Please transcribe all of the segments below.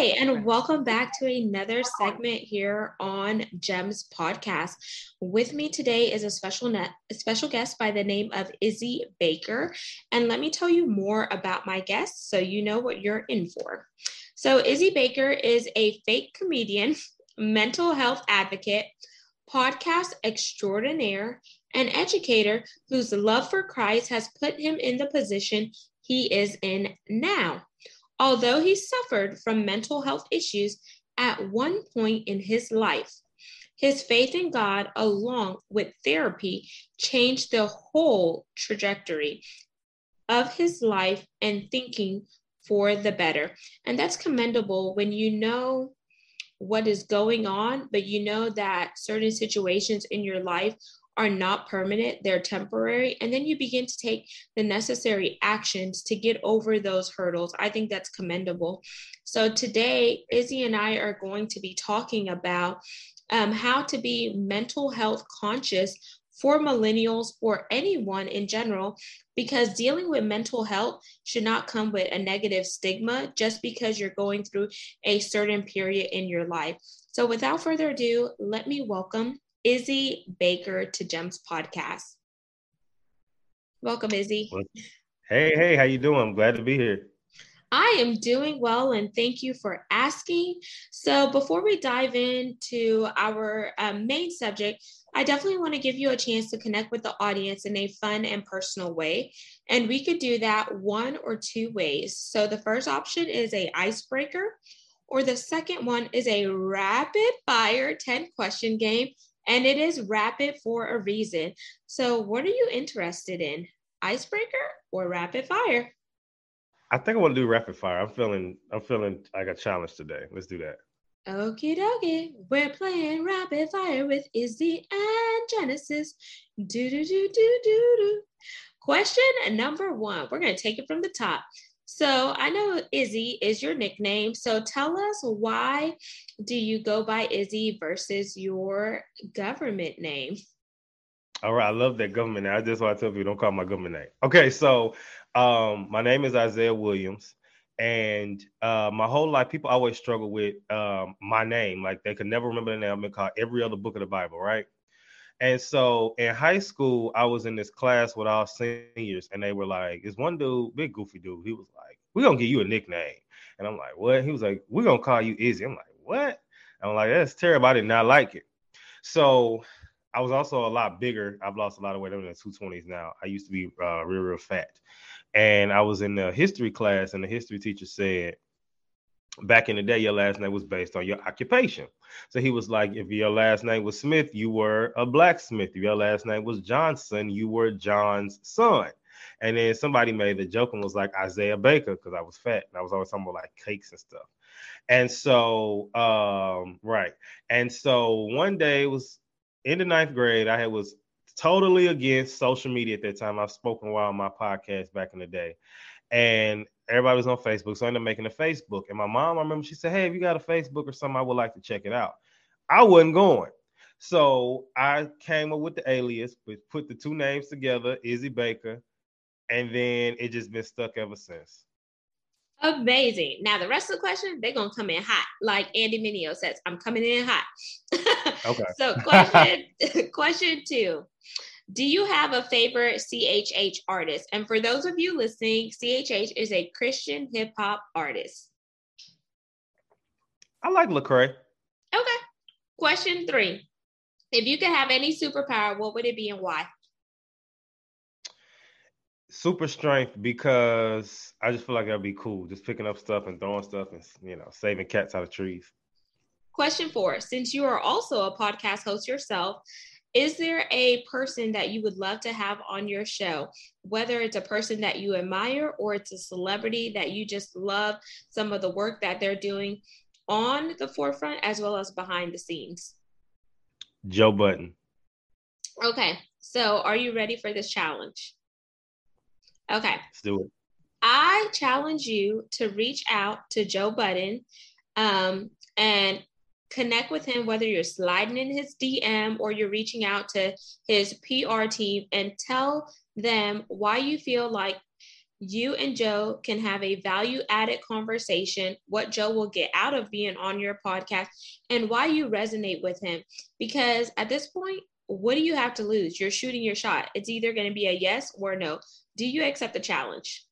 Hey, and welcome back to another segment here on GEMS podcast. With me today is a special net, a special guest by the name of Izzy Baker. And let me tell you more about my guest so you know what you're in for. So, Izzy Baker is a fake comedian, mental health advocate, podcast extraordinaire, and educator whose love for Christ has put him in the position he is in now. Although he suffered from mental health issues at one point in his life, his faith in God, along with therapy, changed the whole trajectory of his life and thinking for the better. And that's commendable when you know what is going on, but you know that certain situations in your life are not permanent, they're temporary. And then you begin to take the necessary actions to get over those hurdles. I think that's commendable. So today, Izzy and I are going to be talking about um, how to be mental health conscious for millennials or anyone in general, because dealing with mental health should not come with a negative stigma just because you're going through a certain period in your life. So, without further ado, let me welcome Izzy Baker to Gems Podcast. Welcome, Izzy. Hey, hey, how you doing? I'm glad to be here. I am doing well, and thank you for asking. So, before we dive into our um, main subject, I definitely want to give you a chance to connect with the audience in a fun and personal way. And we could do that one or two ways. So, the first option is a icebreaker, or the second one is a rapid fire 10 question game and it is rapid for a reason. So, what are you interested in? Icebreaker or rapid fire? I think I want to do rapid fire. I'm feeling I'm feeling like a challenge today. Let's do that. Okie dokie. We're playing rapid fire with Izzy and Genesis. Do do do do do do. Question number one. We're gonna take it from the top. So I know Izzy is your nickname. So tell us why do you go by Izzy versus your government name? All right, I love that government name. I just want to tell you, don't call my government name. Okay, so um, my name is Isaiah Williams, and uh, my whole life, people always struggle with um, my name. Like they could never remember the name. I've been called every other book of the Bible, right? And so in high school, I was in this class with all seniors, and they were like, "This one dude, big goofy dude, he was like, we're gonna give you a nickname." And I'm like, "What?" He was like, "We're gonna call you Izzy." I'm like, "What?" I'm like, "That's terrible. I did not like it." So I was also a lot bigger. I've lost a lot of weight. I'm in the 220s now. I used to be uh, real, real fat. And I was in the history class, and the history teacher said, back in the day, your last name was based on your occupation. So he was like, if your last name was Smith, you were a blacksmith. If your last name was Johnson, you were John's son. And then somebody made the joke and was like Isaiah Baker because I was fat and I was always talking about like cakes and stuff. And so, um, right. And so one day it was in the ninth grade, I was totally against social media at that time. I've spoken while on my podcast back in the day. And everybody was on Facebook. So I ended up making a Facebook. And my mom, I remember she said, Hey, if you got a Facebook or something, I would like to check it out. I wasn't going. So I came up with the alias, put the two names together, Izzy Baker, and then it just been stuck ever since. Amazing. Now the rest of the question, they're gonna come in hot, like Andy Mineo says. I'm coming in hot. okay. so question question two. Do you have a favorite CHH artist? And for those of you listening, CHH is a Christian hip hop artist. I like Lecrae. Okay. Question three. If you could have any superpower, what would it be and why? Super strength because I just feel like that'd be cool. Just picking up stuff and throwing stuff and you know, saving cats out of trees. Question four. Since you are also a podcast host yourself, is there a person that you would love to have on your show? Whether it's a person that you admire or it's a celebrity that you just love some of the work that they're doing on the forefront as well as behind the scenes? Joe Budden. okay so are you ready for this challenge? Okay. Let's do it. I challenge you to reach out to Joe Budden um, and connect with him, whether you're sliding in his DM or you're reaching out to his PR team and tell them why you feel like you and Joe can have a value added conversation, what Joe will get out of being on your podcast, and why you resonate with him. Because at this point, what do you have to lose? You're shooting your shot. It's either going to be a yes or no. Do you accept the challenge?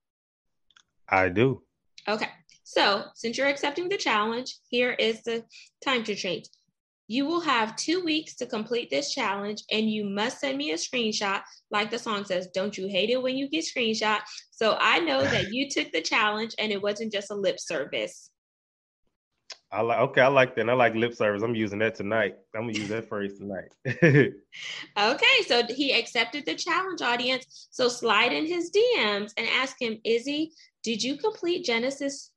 I do. Okay. So, since you're accepting the challenge, here is the time to change. You will have two weeks to complete this challenge, and you must send me a screenshot. Like the song says, Don't you hate it when you get screenshot? So I know that you took the challenge and it wasn't just a lip service. I like okay, I like that. And I like lip service. I'm using that tonight. I'm gonna use that phrase tonight. okay, so he accepted the challenge, audience. So slide in his DMs and ask him, Izzy, did you complete Genesis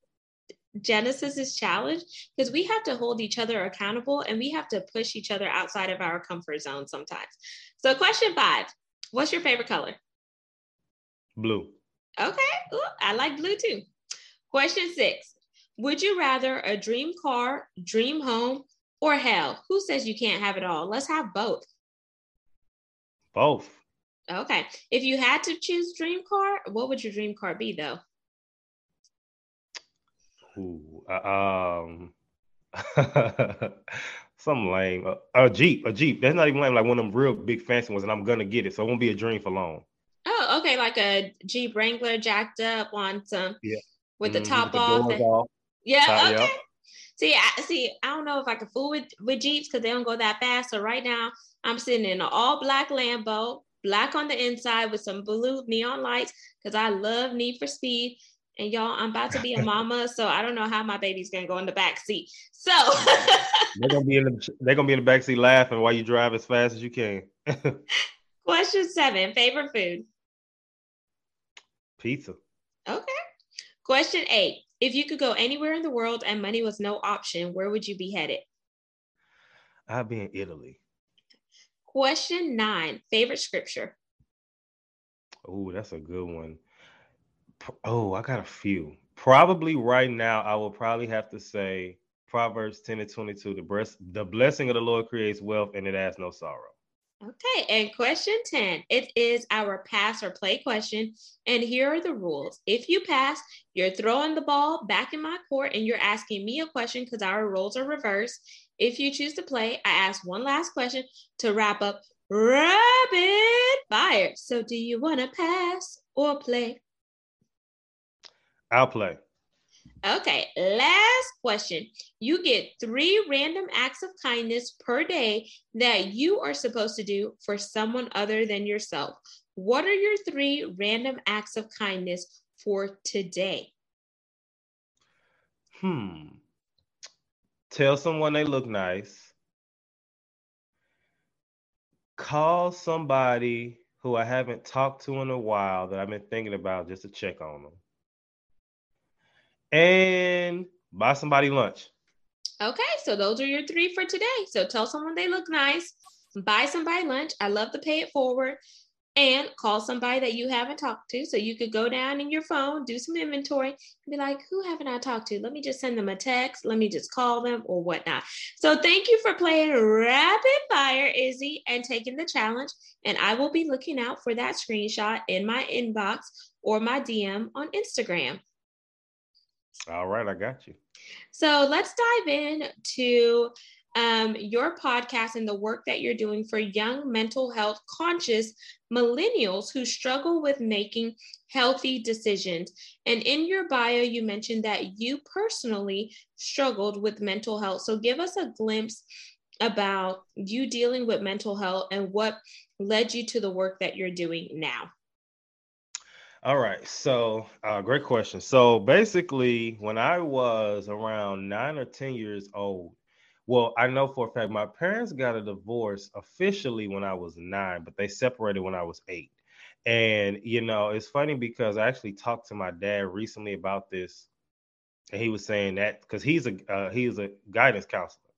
Genesis's challenge? Because we have to hold each other accountable and we have to push each other outside of our comfort zone sometimes. So, question five What's your favorite color? Blue. Okay, Ooh, I like blue too. Question six Would you rather a dream car, dream home, or hell? Who says you can't have it all? Let's have both. Both. Okay. If you had to choose dream car, what would your dream car be though? Ooh, uh, um, some lame. Uh, a Jeep, a Jeep. That's not even lame. Like one of them real big fancy ones, and I'm gonna get it, so it won't be a dream for long. Oh, okay, like a Jeep Wrangler jacked up on some, yeah, with the mm-hmm, top with off, and, off. Yeah, top, okay. Yep. See, I see. I don't know if I can fool with with Jeeps because they don't go that fast. So right now, I'm sitting in an all black Lambo, black on the inside with some blue neon lights because I love Need for Speed. And y'all, I'm about to be a mama, so I don't know how my baby's gonna go in the back seat. So they're gonna be in the they're gonna be in the back seat laughing while you drive as fast as you can. Question seven: favorite food? Pizza. Okay. Question eight: If you could go anywhere in the world and money was no option, where would you be headed? I'd be in Italy. Question nine: Favorite scripture? Oh, that's a good one. Oh, I got a few. Probably right now, I will probably have to say Proverbs 10 and 22. The, breast, the blessing of the Lord creates wealth and it has no sorrow. Okay, and question 10. It is our pass or play question. And here are the rules. If you pass, you're throwing the ball back in my court and you're asking me a question because our roles are reversed. If you choose to play, I ask one last question to wrap up rapid fire. So, do you want to pass or play? I'll play. Okay, last question. You get three random acts of kindness per day that you are supposed to do for someone other than yourself. What are your three random acts of kindness for today? Hmm. Tell someone they look nice. Call somebody who I haven't talked to in a while that I've been thinking about just to check on them and buy somebody lunch. Okay, so those are your three for today. So tell someone they look nice, buy somebody lunch. I love to pay it forward. And call somebody that you haven't talked to. So you could go down in your phone, do some inventory, and be like, who haven't I talked to? Let me just send them a text. Let me just call them or whatnot. So thank you for playing rapid fire, Izzy, and taking the challenge. And I will be looking out for that screenshot in my inbox or my DM on Instagram. All right, I got you. So let's dive in to um, your podcast and the work that you're doing for young mental health conscious millennials who struggle with making healthy decisions. And in your bio, you mentioned that you personally struggled with mental health. So give us a glimpse about you dealing with mental health and what led you to the work that you're doing now. All right. So, uh, great question. So, basically, when I was around nine or 10 years old, well, I know for a fact my parents got a divorce officially when I was nine, but they separated when I was eight. And, you know, it's funny because I actually talked to my dad recently about this. And he was saying that because he's a uh, he's a guidance counselor.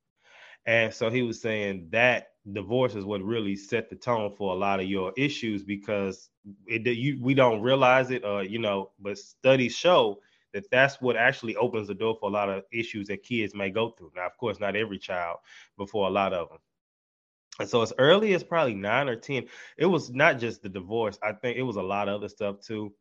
And so he was saying that divorce is what really set the tone for a lot of your issues because it you we don't realize it or you know but studies show that that's what actually opens the door for a lot of issues that kids may go through. Now of course not every child but for a lot of them and so as early as probably nine or ten it was not just the divorce i think it was a lot of other stuff too.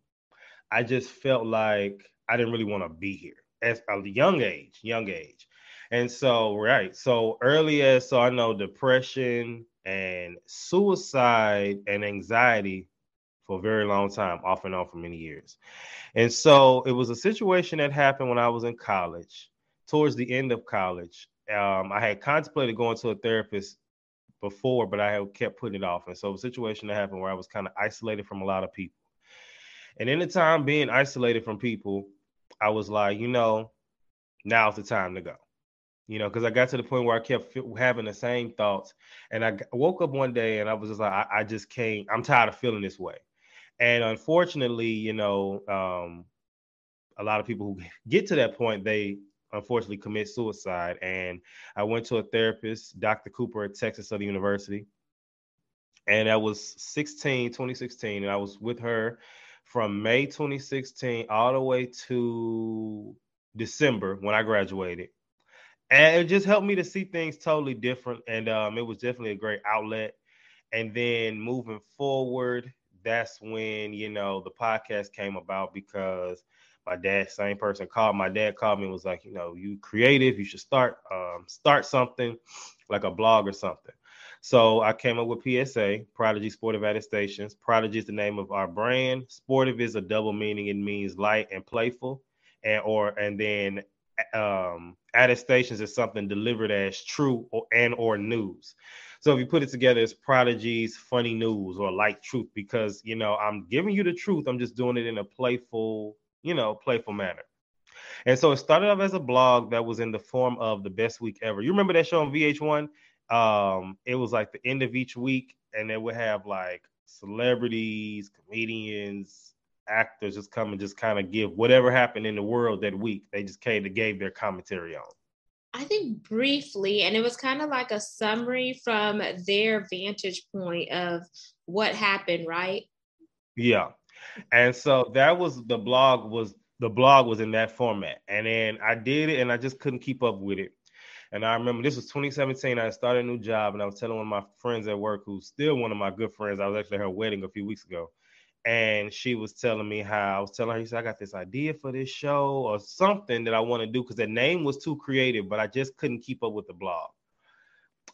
I just felt like i didn't really want to be here. At a young age young age and so, right. So early as so I know depression and suicide and anxiety for a very long time, off and on for many years. And so it was a situation that happened when I was in college, towards the end of college. Um, I had contemplated going to a therapist before, but I had kept putting it off. And so a situation that happened where I was kind of isolated from a lot of people. And in the time being isolated from people, I was like, you know, now's the time to go you know, because I got to the point where I kept having the same thoughts. And I woke up one day and I was just like, I, I just can't, I'm tired of feeling this way. And unfortunately, you know, um, a lot of people who get to that point, they unfortunately commit suicide. And I went to a therapist, Dr. Cooper at Texas Southern University. And that was 16, 2016. And I was with her from May 2016 all the way to December when I graduated and it just helped me to see things totally different. And um, it was definitely a great outlet. And then moving forward, that's when you know the podcast came about because my dad, same person called. My dad called me and was like, you know, you creative, you should start um, start something like a blog or something. So I came up with PSA, Prodigy Sportive Attestations. Prodigy is the name of our brand. Sportive is a double meaning. It means light and playful, and or and then um, attestations is something delivered as true or, and or news. So if you put it together as prodigies, funny news, or like truth, because you know I'm giving you the truth, I'm just doing it in a playful, you know, playful manner. And so it started off as a blog that was in the form of the best week ever. You remember that show on VH1? Um, it was like the end of each week, and it would have like celebrities, comedians, actors just come and just kind of give whatever happened in the world that week. They just came to gave their commentary on. I think briefly, and it was kind of like a summary from their vantage point of what happened, right? Yeah. And so that was the blog was the blog was in that format. And then I did it and I just couldn't keep up with it. And I remember this was 2017. I started a new job and I was telling one of my friends at work, who's still one of my good friends. I was actually at her wedding a few weeks ago and she was telling me how I was telling her, he said, I got this idea for this show or something that I want to do because the name was too creative, but I just couldn't keep up with the blog.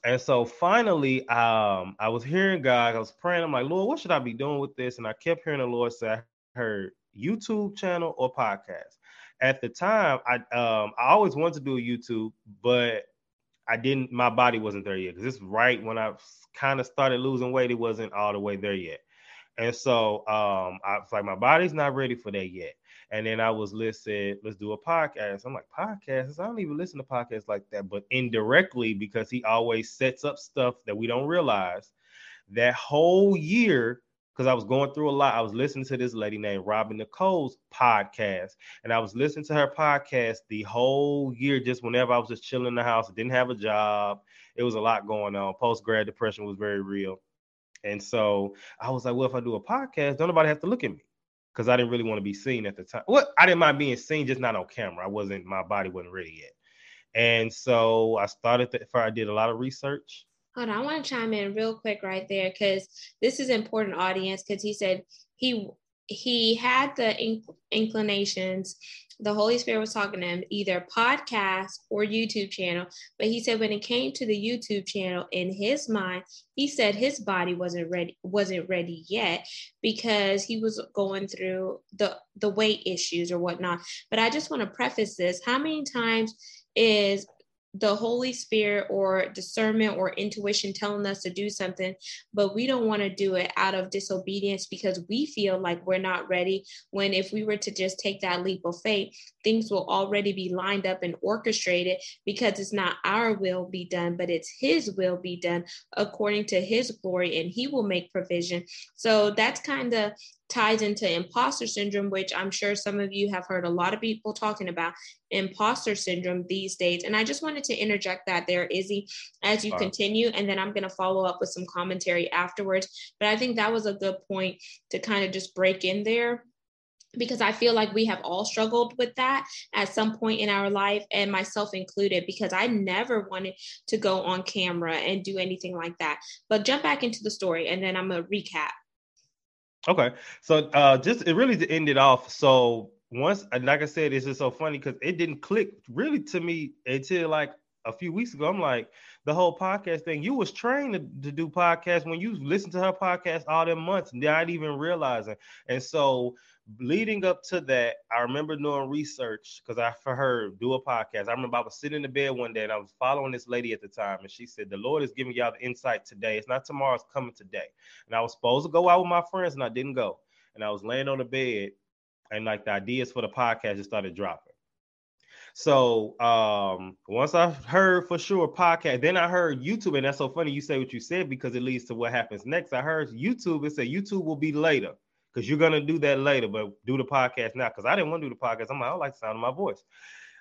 And so finally, um, I was hearing God, I was praying, I'm like, Lord, what should I be doing with this? And I kept hearing the Lord say, I heard YouTube channel or podcast. At the time, I um I always wanted to do a YouTube, but I didn't my body wasn't there yet. Because this right when I kind of started losing weight, it wasn't all the way there yet. And so um, I was like, my body's not ready for that yet. And then I was listening, let's do a podcast. I'm like, podcasts? I don't even listen to podcasts like that, but indirectly because he always sets up stuff that we don't realize. That whole year, because I was going through a lot, I was listening to this lady named Robin Nicole's podcast. And I was listening to her podcast the whole year, just whenever I was just chilling in the house, didn't have a job. It was a lot going on. Post grad depression was very real. And so I was like, well, if I do a podcast, don't nobody have to look at me because I didn't really want to be seen at the time. Well, I didn't mind being seen, just not on camera. I wasn't, my body wasn't ready yet. And so I started, the, I did a lot of research. Hold on, I want to chime in real quick right there because this is important audience because he said he he had the inc- inclinations the Holy Spirit was talking to him, either podcast or YouTube channel. But he said when it came to the YouTube channel, in his mind, he said his body wasn't ready, wasn't ready yet because he was going through the the weight issues or whatnot. But I just want to preface this: how many times is the Holy Spirit or discernment or intuition telling us to do something, but we don't want to do it out of disobedience because we feel like we're not ready. When if we were to just take that leap of faith, things will already be lined up and orchestrated because it's not our will be done, but it's His will be done according to His glory, and He will make provision. So that's kind of ties into imposter syndrome, which I'm sure some of you have heard a lot of people talking about imposter syndrome these days. And I just wanted to interject that there, Izzy, as you continue. And then I'm going to follow up with some commentary afterwards. But I think that was a good point to kind of just break in there because I feel like we have all struggled with that at some point in our life, and myself included, because I never wanted to go on camera and do anything like that. But jump back into the story, and then I'm gonna recap. Okay, so uh, just it really to end it off. So once, like I said, it's just so funny because it didn't click really to me until like a few weeks ago. I'm like, the whole podcast thing. You was trained to, to do podcasts when you listened to her podcast all them months, not even realizing. And so leading up to that, I remember doing research because I for her do a podcast. I remember I was sitting in the bed one day and I was following this lady at the time, and she said, "The Lord is giving y'all the insight today. It's not tomorrow; it's coming today." And I was supposed to go out with my friends, and I didn't go. And I was laying on the bed, and like the ideas for the podcast just started dropping. So um, once I heard for sure podcast, then I heard YouTube, and that's so funny you say what you said because it leads to what happens next. I heard YouTube. It said YouTube will be later because you're gonna do that later, but do the podcast now because I didn't want to do the podcast. I'm like, I don't like the sound of my voice.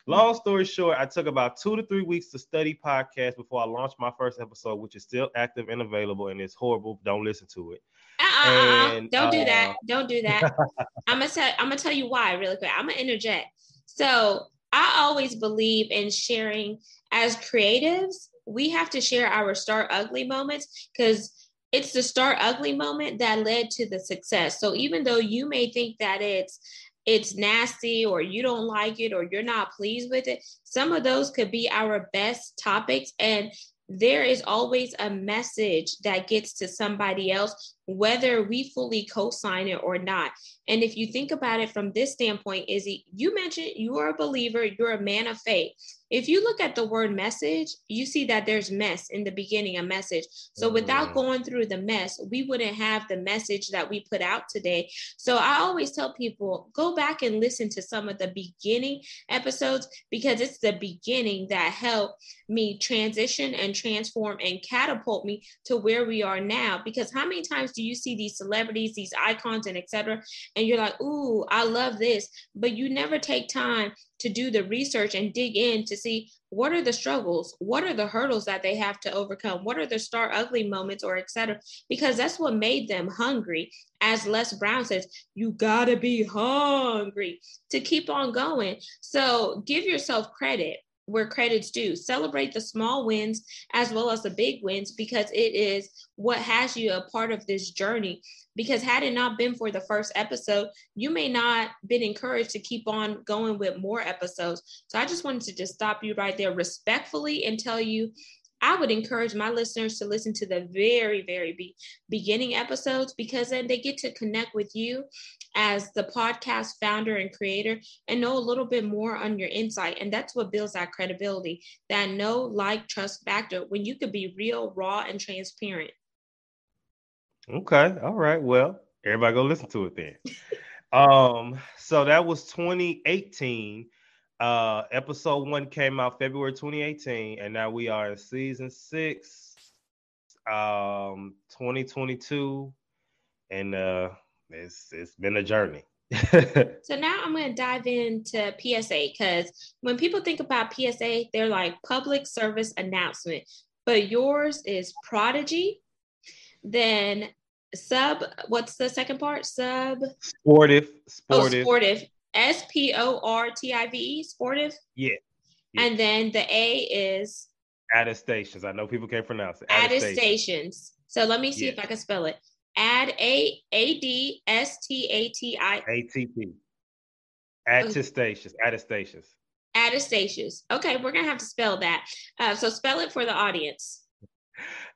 Long story short, I took about two to three weeks to study podcast before I launched my first episode, which is still active and available, and it's horrible. Don't listen to it. Uh-uh, and, don't do that. Uh, don't do that. I'm gonna tell. I'm gonna tell you why really quick. I'm gonna interject. So I always believe in sharing as creatives. We have to share our start ugly moments because it's the start ugly moment that led to the success. So even though you may think that it's it's nasty or you don't like it or you're not pleased with it, some of those could be our best topics and there is always a message that gets to somebody else, whether we fully co sign it or not. And if you think about it from this standpoint, Izzy, you mentioned you are a believer, you're a man of faith. If you look at the word message, you see that there's mess in the beginning, a message. So without mm. going through the mess, we wouldn't have the message that we put out today. So I always tell people go back and listen to some of the beginning episodes because it's the beginning that helped me transition and transform and catapult me to where we are now. Because how many times do you see these celebrities, these icons, and etc., and you're like, "Ooh, I love this," but you never take time to do the research and dig in to see what are the struggles what are the hurdles that they have to overcome what are the star ugly moments or etc because that's what made them hungry as les brown says you gotta be hungry to keep on going. So give yourself credit where credit's due. Celebrate the small wins as well as the big wins because it is what has you a part of this journey. Because had it not been for the first episode, you may not been encouraged to keep on going with more episodes. So I just wanted to just stop you right there respectfully and tell you I would encourage my listeners to listen to the very, very be- beginning episodes because then they get to connect with you as the podcast founder and creator and know a little bit more on your insight. And that's what builds that credibility, that know, like, trust factor when you could be real, raw, and transparent. Okay. All right. Well, everybody go listen to it then. um, so that was 2018. Uh, episode one came out February 2018, and now we are in season six, um, 2022, and uh, it's it's been a journey. so now I'm going to dive into PSA because when people think about PSA, they're like public service announcement, but yours is Prodigy, then sub. What's the second part? Sub. Sportive. Sportive. Oh, sportive. S P O R T I V E, sportive. Yeah. yeah. And then the A is attestations. I know people can't pronounce it. Attestations. attestations. So let me see yeah. if I can spell it. Add A A D S T A T I A T T. Attestations. Attestations. Attestations. Okay, we're gonna have to spell that. Uh, so spell it for the audience.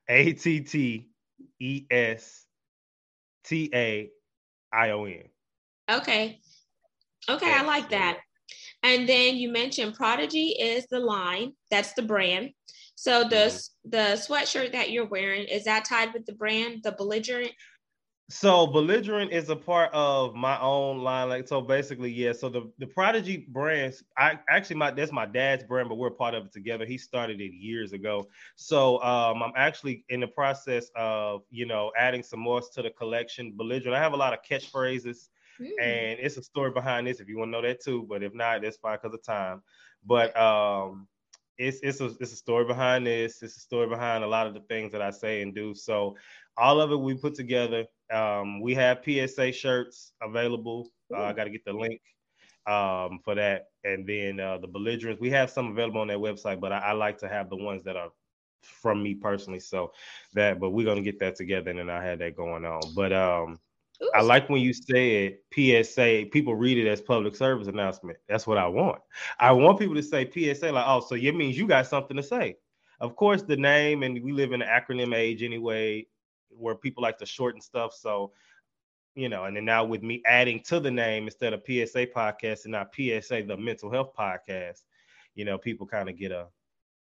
A T T E S T A I O N. Okay. Okay, I like that. And then you mentioned Prodigy is the line, that's the brand. So the mm-hmm. the sweatshirt that you're wearing is that tied with the brand, the belligerent? So belligerent is a part of my own line. Like so, basically, yeah. So the the Prodigy brands, I actually my that's my dad's brand, but we're part of it together. He started it years ago. So um, I'm actually in the process of you know adding some more to the collection. Belligerent. I have a lot of catchphrases, mm. and it's a story behind this if you want to know that too. But if not, that's fine because of time. But um, it's it's a it's a story behind this. It's a story behind a lot of the things that I say and do. So all of it we put together um, we have PSA shirts available. Uh, I got to get the link um, for that. And then uh, the belligerents, we have some available on their website, but I, I, like to have the ones that are from me personally. So that, but we're gonna get that together, and then I had that going on. But um, I like when you say it PSA. People read it as public service announcement. That's what I want. I want people to say PSA, like, oh, so it means you got something to say. Of course, the name, and we live in an acronym age anyway where people like to shorten stuff. So, you know, and then now with me adding to the name instead of PSA podcast and not PSA, the mental health podcast, you know, people kind of get a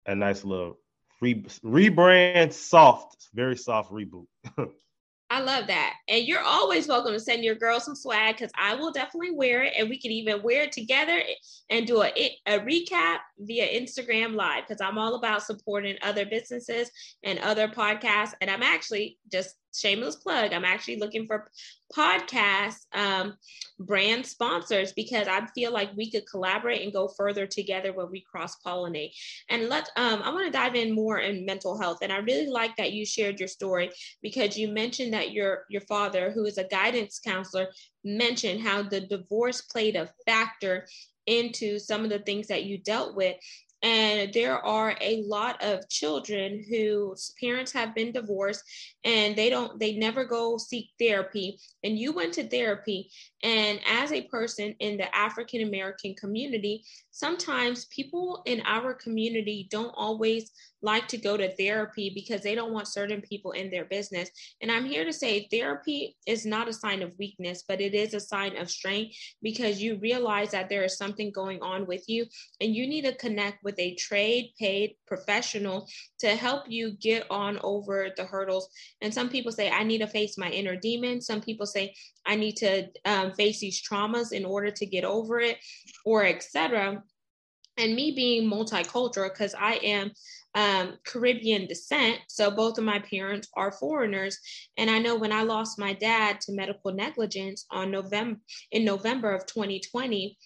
a nice little re- rebrand, soft, very soft reboot. I love that. And you're always welcome to send your girl some swag because I will definitely wear it. And we can even wear it together and do a, a recap via Instagram Live because I'm all about supporting other businesses and other podcasts. And I'm actually just shameless plug. I'm actually looking for podcast um, brand sponsors because I feel like we could collaborate and go further together when we cross pollinate. And let um, I want to dive in more in mental health. And I really like that you shared your story because you mentioned that your your father, who is a guidance counselor, mentioned how the divorce played a factor into some of the things that you dealt with and there are a lot of children whose parents have been divorced and they don't, they never go seek therapy. And you went to therapy. And as a person in the African American community, sometimes people in our community don't always like to go to therapy because they don't want certain people in their business. And I'm here to say therapy is not a sign of weakness, but it is a sign of strength because you realize that there is something going on with you and you need to connect with a trade paid professional to help you get on over the hurdles. And some people say, I need to face my inner demon. Some people say, I need to um, face these traumas in order to get over it, or etc. And me being multicultural, because I am um, Caribbean descent. So both of my parents are foreigners. And I know when I lost my dad to medical negligence on November in November of 2020,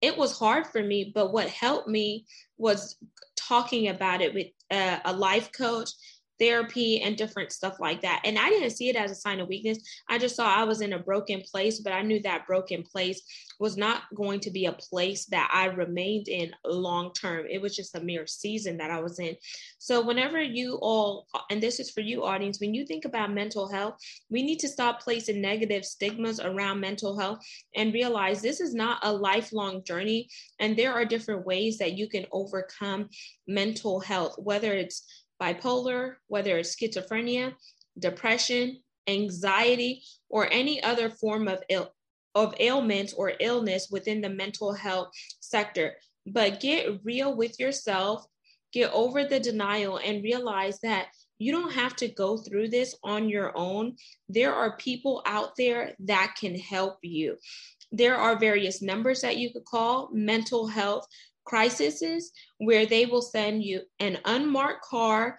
it was hard for me. But what helped me was talking about it with uh, a life coach therapy and different stuff like that. And I didn't see it as a sign of weakness. I just saw I was in a broken place, but I knew that broken place was not going to be a place that I remained in long term. It was just a mere season that I was in. So, whenever you all, and this is for you, audience, when you think about mental health, we need to stop placing negative stigmas around mental health and realize this is not a lifelong journey. And there are different ways that you can overcome mental health, whether it's bipolar, whether it's schizophrenia, depression, anxiety, or any other form of Ill, of ailment or illness within the mental health sector. But get real with yourself, get over the denial, and realize that you don't have to go through this on your own. There are people out there that can help you. There are various numbers that you could call mental health crises where they will send you an unmarked car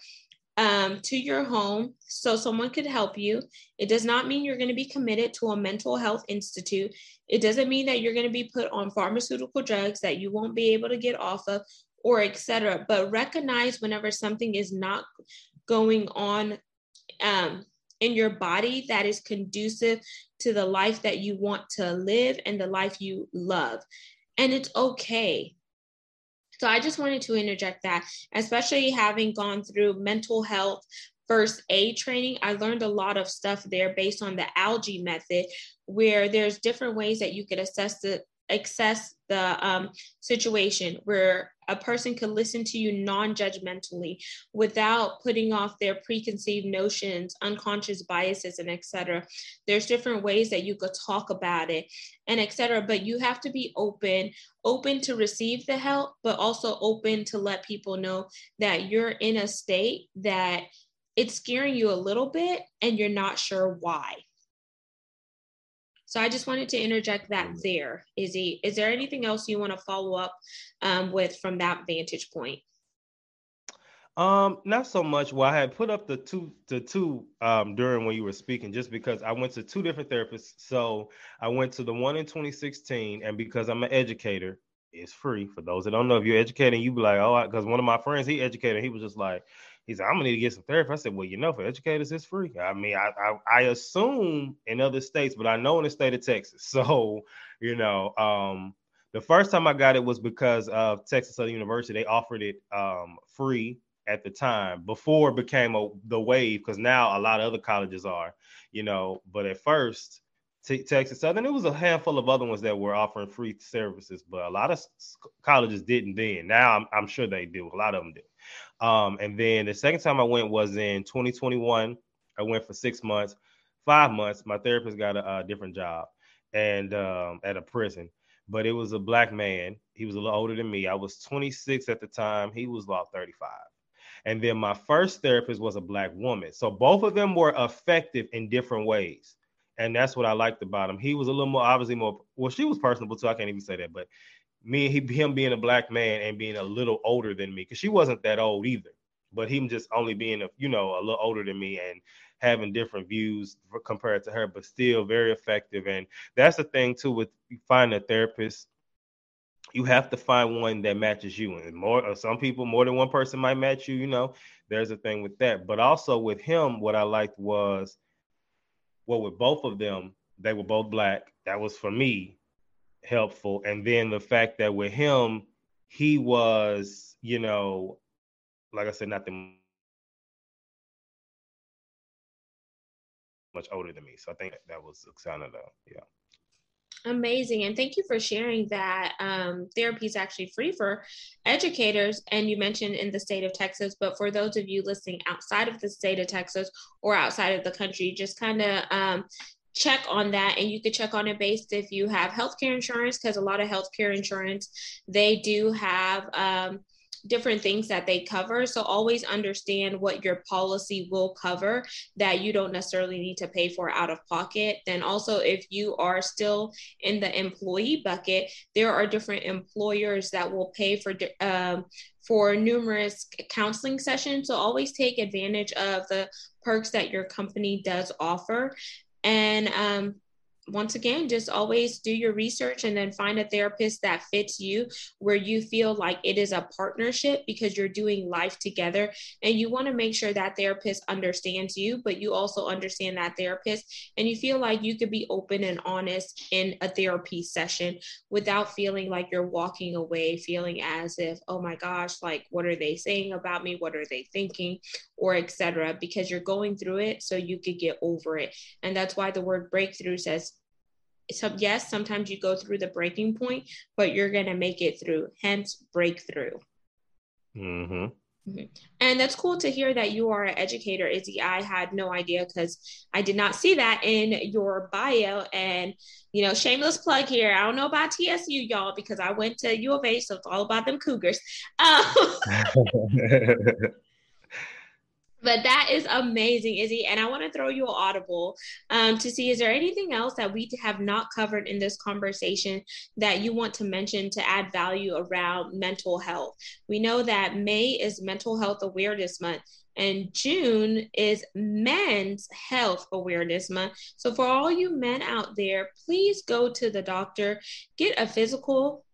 um, to your home so someone could help you. It does not mean you're going to be committed to a mental health institute. It doesn't mean that you're going to be put on pharmaceutical drugs that you won't be able to get off of or etc. But recognize whenever something is not going on um, in your body that is conducive to the life that you want to live and the life you love. And it's okay. So I just wanted to interject that, especially having gone through mental health first aid training, I learned a lot of stuff there based on the ALGEE method, where there's different ways that you could assess the assess the um, situation where a person could listen to you non-judgmentally without putting off their preconceived notions unconscious biases and etc there's different ways that you could talk about it and etc but you have to be open open to receive the help but also open to let people know that you're in a state that it's scaring you a little bit and you're not sure why So I just wanted to interject that mm-hmm. there. Izzy, is there anything else you want to follow up um, with from that vantage point? Um, not so much. Well, I had put up the two the two um during when you were speaking, just because I went to two different therapists. So I went to the one in 2016, and because I'm an educator, it's free for those that don't know. If you're educating, you be like, oh, because one of my friends he educated, he was just like, he said, I'm gonna need to get some therapy. I said, well, you know, for educators, it's free. I mean, I I, I assume in other states, but I know in the state of Texas. So, you know, um, the first time I got it was because of Texas Southern University. They offered it um, free at the time before it became a, the wave because now a lot of other colleges are, you know. But at first, Texas Southern, it was a handful of other ones that were offering free services, but a lot of colleges didn't then. Now I'm, I'm sure they do. A lot of them do. Um, and then the second time I went was in 2021. I went for six months, five months. My therapist got a, a different job and um, at a prison but it was a black man. He was a little older than me. I was 26 at the time. He was about 35. And then my first therapist was a black woman. So both of them were effective in different ways. And that's what I liked about him. He was a little more obviously more well, she was personable too. I can't even say that, but me he, him being a black man and being a little older than me, because she wasn't that old either. But him just only being a you know a little older than me and having different views compared to her, but still very effective. And that's the thing too with finding a therapist you have to find one that matches you. And more, uh, some people, more than one person might match you. You know, there's a thing with that. But also with him, what I liked was, well, with both of them, they were both black. That was for me helpful. And then the fact that with him, he was, you know, like I said, nothing much older than me. So I think that was kind of yeah. Amazing. And thank you for sharing that um, therapy is actually free for educators. And you mentioned in the state of Texas, but for those of you listening outside of the state of Texas or outside of the country, just kind of um, check on that and you could check on it based if you have healthcare insurance because a lot of healthcare insurance they do have um, different things that they cover. So always understand what your policy will cover that you don't necessarily need to pay for out of pocket. Then also, if you are still in the employee bucket, there are different employers that will pay for um, for numerous counseling sessions. So always take advantage of the perks that your company does offer. And um, once again, just always do your research and then find a therapist that fits you where you feel like it is a partnership because you're doing life together. And you want to make sure that therapist understands you, but you also understand that therapist. And you feel like you could be open and honest in a therapy session without feeling like you're walking away, feeling as if, oh my gosh, like, what are they saying about me? What are they thinking? Or etc. Because you're going through it so you could get over it. And that's why the word breakthrough says so yes, sometimes you go through the breaking point, but you're going to make it through. Hence, breakthrough. Mm-hmm. Mm-hmm. And that's cool to hear that you are an educator, Izzy. I had no idea because I did not see that in your bio. And, you know, shameless plug here. I don't know about TSU, y'all, because I went to U of H, so it's all about them Cougars. Um, but that is amazing, Izzy. And I want to throw you an audible um, to see is there anything else that we have not covered in this conversation that you want to mention to add value around mental health? We know that May is Mental Health Awareness Month. And June is Men's Health Awareness Month. So, for all you men out there, please go to the doctor, get a physical.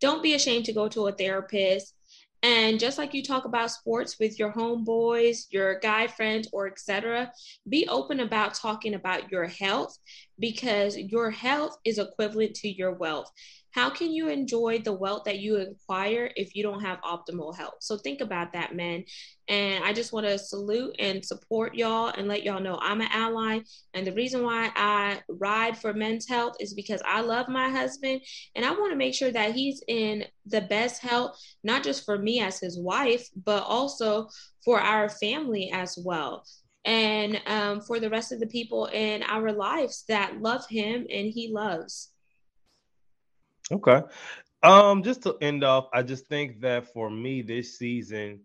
Don't be ashamed to go to a therapist and just like you talk about sports with your homeboys, your guy friends, or etc., be open about talking about your health because your health is equivalent to your wealth. How can you enjoy the wealth that you acquire if you don't have optimal health? So think about that, men. And I just want to salute and support y'all and let y'all know I'm an ally. And the reason why I ride for men's health is because I love my husband and I want to make sure that he's in the best health, not just for me as his wife, but also for our family as well and um, for the rest of the people in our lives that love him and he loves. Okay. Um, just to end off, I just think that for me this season,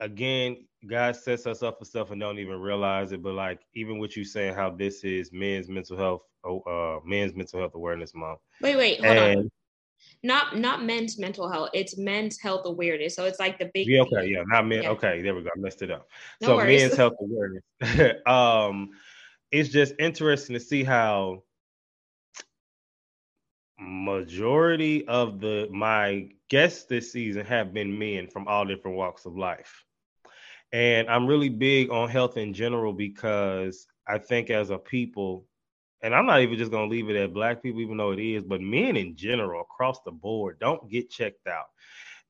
again, God sets us up for stuff and don't even realize it. But like even what you saying, how this is men's mental health, oh, uh, men's mental health awareness month. Wait, wait, hold and, on. Not not men's mental health. It's men's health awareness. So it's like the big. Yeah. Okay. Yeah. Not men. Yeah. Okay. There we go. I messed it up. No so worries. men's health awareness. um, it's just interesting to see how majority of the my guests this season have been men from all different walks of life. And I'm really big on health in general because I think as a people, and I'm not even just going to leave it at black people, even though it is, but men in general across the board don't get checked out.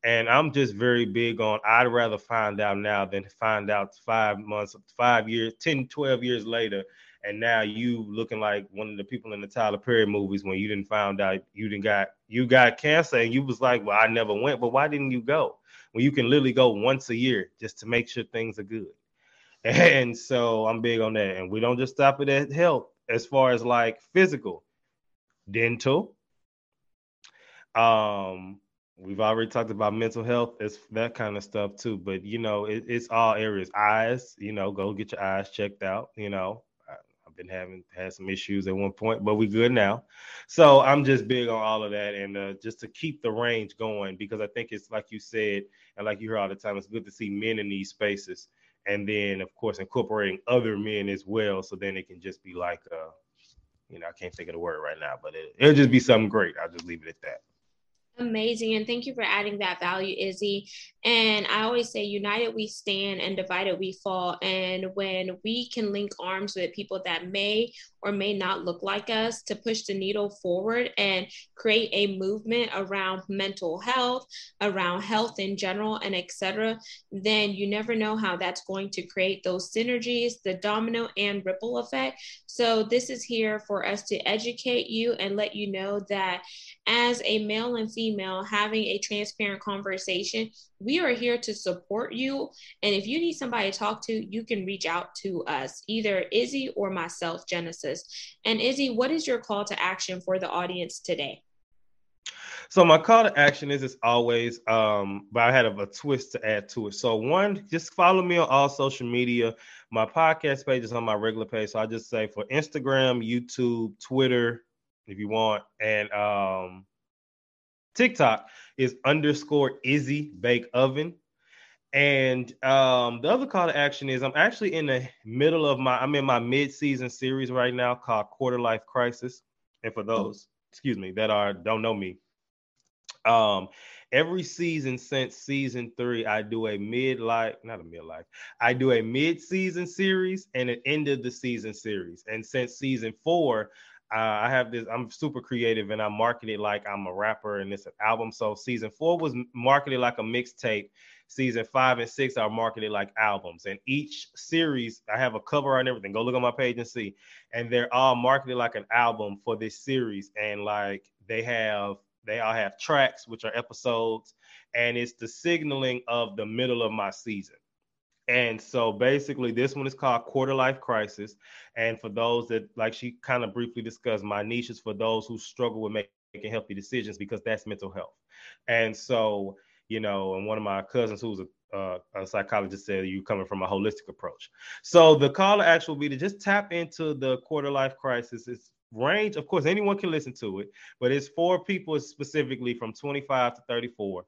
And I'm just very big on I'd rather find out now than find out five months, five years, 10, 12 years later and now you looking like one of the people in the Tyler Perry movies when you didn't find out you didn't got you got cancer and you was like, well, I never went, but why didn't you go? When you can literally go once a year just to make sure things are good. And so I'm big on that, and we don't just stop it at health as far as like physical, dental. Um, we've already talked about mental health, it's that kind of stuff too. But you know, it, it's all areas. Eyes, you know, go get your eyes checked out. You know, been having had some issues at one point, but we're good now. So I'm just big on all of that, and uh, just to keep the range going because I think it's like you said, and like you hear all the time, it's good to see men in these spaces, and then of course incorporating other men as well, so then it can just be like, uh, you know, I can't think of the word right now, but it, it'll just be something great. I'll just leave it at that. Amazing. And thank you for adding that value, Izzy. And I always say, united we stand and divided we fall. And when we can link arms with people that may or may not look like us to push the needle forward and create a movement around mental health, around health in general, and etc., then you never know how that's going to create those synergies, the domino and ripple effect. So, this is here for us to educate you and let you know that as a male and female having a transparent conversation, we are here to support you. And if you need somebody to talk to, you can reach out to us, either Izzy or myself, Genesis. And Izzy, what is your call to action for the audience today? So my call to action is as always, um, but I had a, a, twist to add to it. So one, just follow me on all social media. My podcast page is on my regular page. So I just say for Instagram, YouTube, Twitter, if you want, and um, TikTok is underscore Izzy Bake Oven. And um, the other call to action is I'm actually in the middle of my I'm in my mid-season series right now called Quarter Life Crisis. And for those, excuse me, that are don't know me, um, every season since season three, I do a mid-life, not a mid-life, I do a mid-season series and an end of the season series. And since season four, Uh, I have this. I'm super creative, and I market it like I'm a rapper, and it's an album. So season four was marketed like a mixtape. Season five and six are marketed like albums, and each series I have a cover and everything. Go look on my page and see, and they're all marketed like an album for this series, and like they have they all have tracks, which are episodes, and it's the signaling of the middle of my season. And so basically, this one is called Quarter Life Crisis. And for those that, like she kind of briefly discussed, my niche is for those who struggle with making healthy decisions because that's mental health. And so, you know, and one of my cousins who's a, uh, a psychologist said you're coming from a holistic approach. So the call to action will be to just tap into the quarter life crisis. It's range, of course, anyone can listen to it, but it's for people specifically from 25 to 34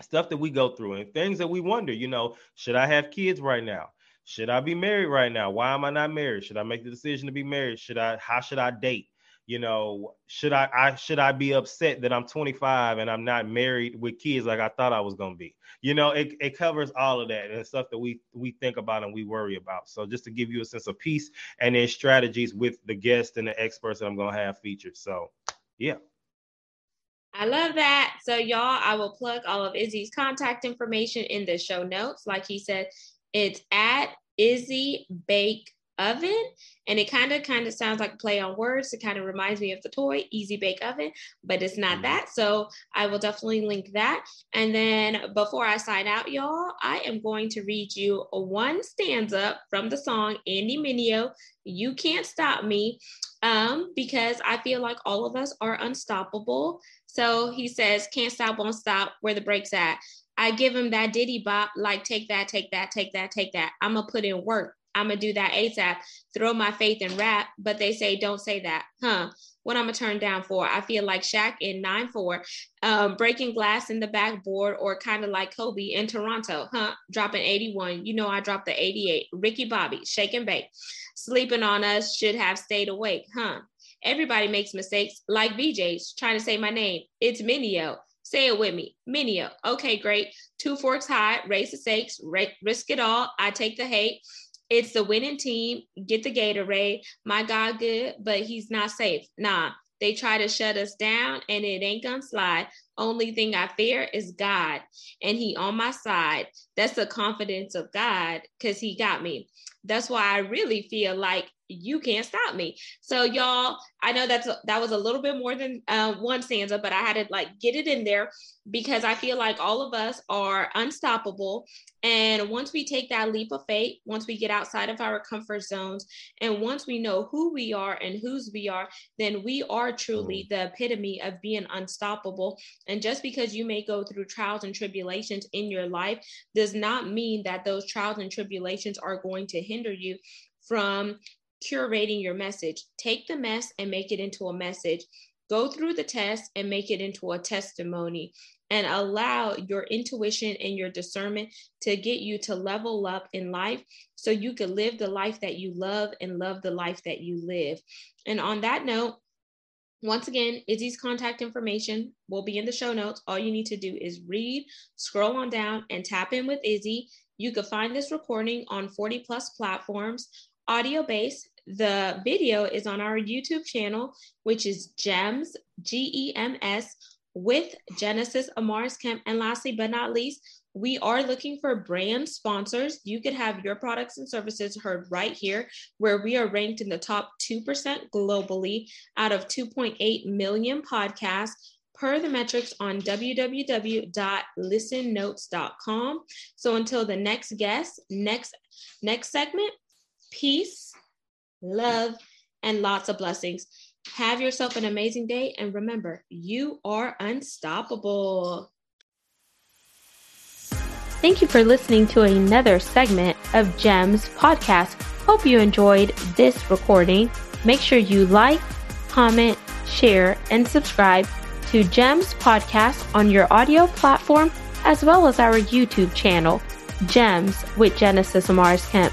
stuff that we go through and things that we wonder, you know, should I have kids right now? Should I be married right now? Why am I not married? Should I make the decision to be married? Should I how should I date? You know, should I I should I be upset that I'm 25 and I'm not married with kids like I thought I was gonna be? You know, it, it covers all of that and stuff that we we think about and we worry about. So just to give you a sense of peace and then strategies with the guests and the experts that I'm gonna have featured. So yeah. I love that. So, y'all, I will plug all of Izzy's contact information in the show notes. Like he said, it's at Izzy Bake Oven, and it kind of kind of sounds like a play on words. It kind of reminds me of the toy Easy Bake Oven, but it's not mm-hmm. that. So I will definitely link that. And then before I sign out, y'all, I am going to read you a one stanza from the song Andy Mineo. You can't stop me, um, because I feel like all of us are unstoppable. So he says, Can't stop, won't stop, where the brakes at. I give him that Diddy bop, like take that, take that, take that, take that. I'm gonna put in work. I'm gonna do that ASAP, throw my faith in rap, but they say don't say that, huh? What I'm gonna turn down for? I feel like Shaq in 9-4, um, breaking glass in the backboard, or kind of like Kobe in Toronto, huh? Dropping 81. You know I dropped the 88. Ricky Bobby, shake and bake. Sleeping on us should have stayed awake, huh? Everybody makes mistakes, like VJ's trying to say my name. It's Mineo. Say it with me. Mineo. Okay, great. Two forks high, raise the stakes, risk it all. I take the hate. It's the winning team. Get the Gatorade. My God, good, but he's not safe. Nah, they try to shut us down and it ain't gonna slide. Only thing I fear is God and he on my side. That's the confidence of God because he got me. That's why I really feel like you can't stop me. So y'all, I know that's a, that was a little bit more than uh, one stanza, but I had to like get it in there because I feel like all of us are unstoppable. And once we take that leap of faith, once we get outside of our comfort zones, and once we know who we are and whose we are, then we are truly mm. the epitome of being unstoppable. And just because you may go through trials and tribulations in your life does not mean that those trials and tribulations are going to hinder you from curating your message. Take the mess and make it into a message. Go through the test and make it into a testimony and allow your intuition and your discernment to get you to level up in life so you can live the life that you love and love the life that you live. And on that note, once again, Izzy's contact information will be in the show notes. All you need to do is read, scroll on down, and tap in with Izzy. You can find this recording on 40 plus platforms audio based. The video is on our YouTube channel, which is GEMS, G E M S, with Genesis Amaris Kemp. And lastly, but not least, we are looking for brand sponsors. You could have your products and services heard right here, where we are ranked in the top 2% globally out of 2.8 million podcasts per the metrics on www.listennotes.com. So until the next guest, next next segment, peace, love, and lots of blessings. Have yourself an amazing day. And remember, you are unstoppable. Thank you for listening to another segment of GEMS podcast. Hope you enjoyed this recording. Make sure you like, comment, share, and subscribe to GEMS podcast on your audio platform as well as our YouTube channel, GEMS with Genesis Amaris Kemp.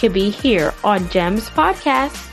can be here on GEMS Podcast.